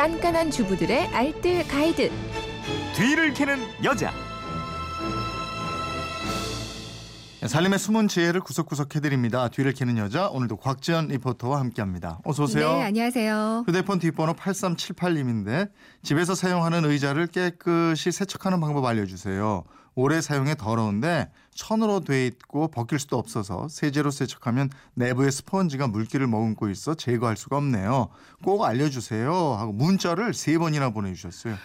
깐깐한 주부들의 알뜰 가이드. 뒤를 캐는 여자. 살림의 숨은 지혜를 구석구석 해드립니다. 뒤를 캐는 여자 오늘도 곽지연 리포터와 함께합니다. 어서 오세요. 네, 안녕하세요. 휴대폰 뒷번호 8378님인데 집에서 사용하는 의자를 깨끗이 세척하는 방법 알려주세요. 오래 사용해 더러운데 천으로 돼 있고 벗길 수도 없어서 세제로 세척하면 내부에 스펀지가 물기를 머금고 있어 제거할 수가 없네요. 꼭 알려주세요 하고 문자를 세 번이나 보내주셨어요.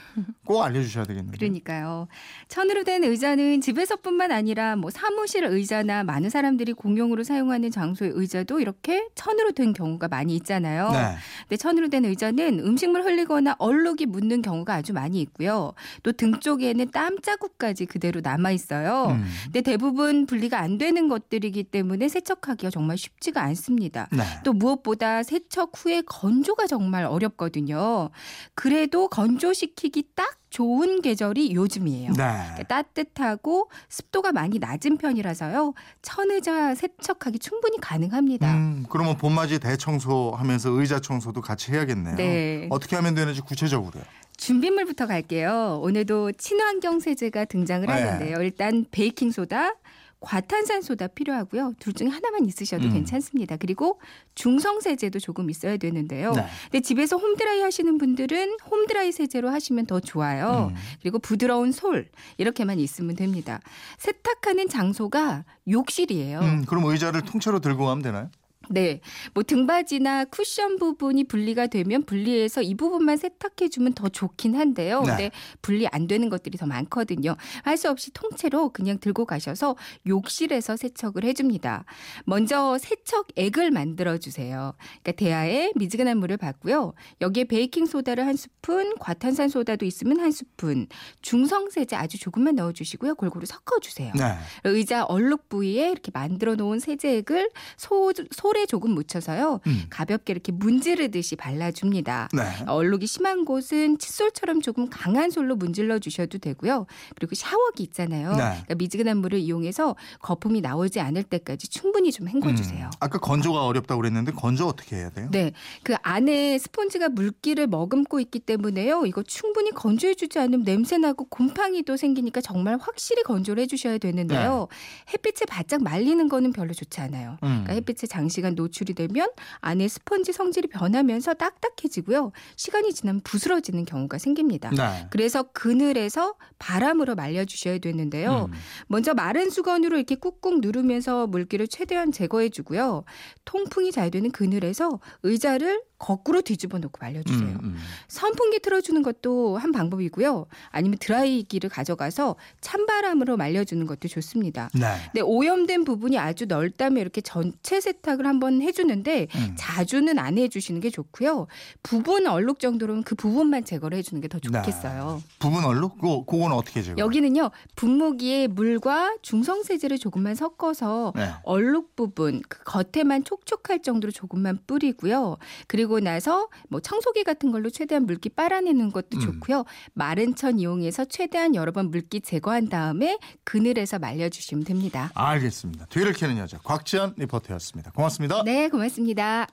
꼭 알려주셔야 되겠네요. 그러니까요. 천으로 된 의자는 집에서뿐만 아니라 뭐 사무실 의자나 많은 사람들이 공용으로 사용하는 장소의 의자도 이렇게 천으로 된 경우가 많이 있잖아요. 네. 근데 천으로 된 의자는 음식물 흘리거나 얼룩이 묻는 경우가 아주 많이 있고요. 또 등 쪽에는 땀 자국까지 그대로 남아 있어요. 음. 근데 대부분 분리가 안 되는 것들이기 때문에 세척하기가 정말 쉽지가 않습니다. 네. 또 무엇보다 세척 후에 건조가 정말 어렵거든요. 그래도 건조시키기 딱 좋은 계절이 요즘이에요. 네. 그러니까 따뜻하고 습도가 많이 낮은 편이라서요. 천의자 세척하기 충분히 가능합니다. 음, 그러면 봄맞이 대청소하면서 의자 청소도 같이 해야겠네요. 네. 어떻게 하면 되는지 구체적으로요. 준비물부터 갈게요. 오늘도 친환경 세제가 등장을 네. 하는데요. 일단 베이킹 소다, 과탄산 소다 필요하고요. 둘 중에 하나만 있으셔도 음. 괜찮습니다. 그리고 중성 세제도 조금 있어야 되는데요. 네. 근데 집에서 홈드라이 하시는 분들은 홈드라이 세제로 하시면 더 좋아요. 음. 그리고 부드러운 솔 이렇게만 있으면 됩니다. 세탁하는 장소가 욕실이에요. 음, 그럼 의자를 통째로 들고 가면 되나요? 네. 뭐 등받이나 쿠션 부분이 분리가 되면 분리해서 이 부분만 세탁해 주면 더 좋긴 한데요. 네. 근데 분리 안 되는 것들이 더 많거든요. 할 수 없이 통째로 그냥 들고 가셔서 욕실에서 세척을 해 줍니다. 먼저 세척액을 만들어 주세요. 그러니까 대야에 미지근한 물을 받고요. 여기에 베이킹 소다를 한 스푼, 과탄산 소다도 있으면 한 스푼, 중성 세제 아주 조금만 넣어 주시고요. 골고루 섞어 주세요. 네. 의자 얼룩 부위에 이렇게 만들어 놓은 세제액을 소, 솔에 조금 묻혀서요. 음. 가볍게 이렇게 문지르듯이 발라줍니다. 네. 얼룩이 심한 곳은 칫솔처럼 조금 강한 솔로 문질러 주셔도 되고요. 그리고 샤워기 있잖아요. 네. 그러니까 미지근한 물을 이용해서 거품이 나오지 않을 때까지 충분히 좀 헹궈주세요. 음, 아까 건조가 어렵다고 그랬는데 건조 어떻게 해야 돼요? 네, 그 안에 스펀지가 물기를 머금고 있기 때문에요. 이거 충분히 건조해주지 않으면 냄새나고 곰팡이도 생기니까 정말 확실히 건조를 해주셔야 되는데요. 햇빛에 바짝 말리는 거는 별로 좋지 않아요. 음. 그러니까 햇빛에 장시간 노출이 되면 안에 스펀지 성질이 변하면서 딱딱해지고요. 시간이 지나면 부스러지는 경우가 생깁니다. 네. 그래서 그늘에서 바람으로 말려주셔야 되는데요. 음. 먼저 마른 수건으로 이렇게 꾹꾹 누르면서 물기를 최대한 제거해 주고요. 통풍이 잘 되는 그늘에서 의자를 거꾸로 뒤집어 놓고 말려주세요. 음, 음. 선풍기 틀어주는 것도 한 방법이고요. 아니면 드라이기를 가져가서 찬바람으로 말려주는 것도 좋습니다. 네. 근데 오염된 부분이 아주 넓다면 이렇게 전체 세탁을 한번 해주는데 음. 자주는 안 해주시는 게 좋고요. 부분 얼룩 정도로는 그 부분만 제거를 해주는 게더 네. 좋겠어요. 부분 얼룩? 그거, 그거는 어떻게 제거? 여기는요 분무기에 물과 중성 세제를 조금만 섞어서 네. 얼룩 부분 그 겉에만 촉촉할 정도로 조금만 뿌리고요. 그리고 나서 뭐 청소기 같은 걸로 최대한 물기 빨아내는 것도 음. 좋고요. 마른 천 이용해서 최대한 여러 번 물기 제거한 다음에 그늘에서 말려주시면 됩니다. 알겠습니다. 뒤를 캐는 여자 곽지연 리포터였습니다. 고맙습니다. 네, 고맙습니다.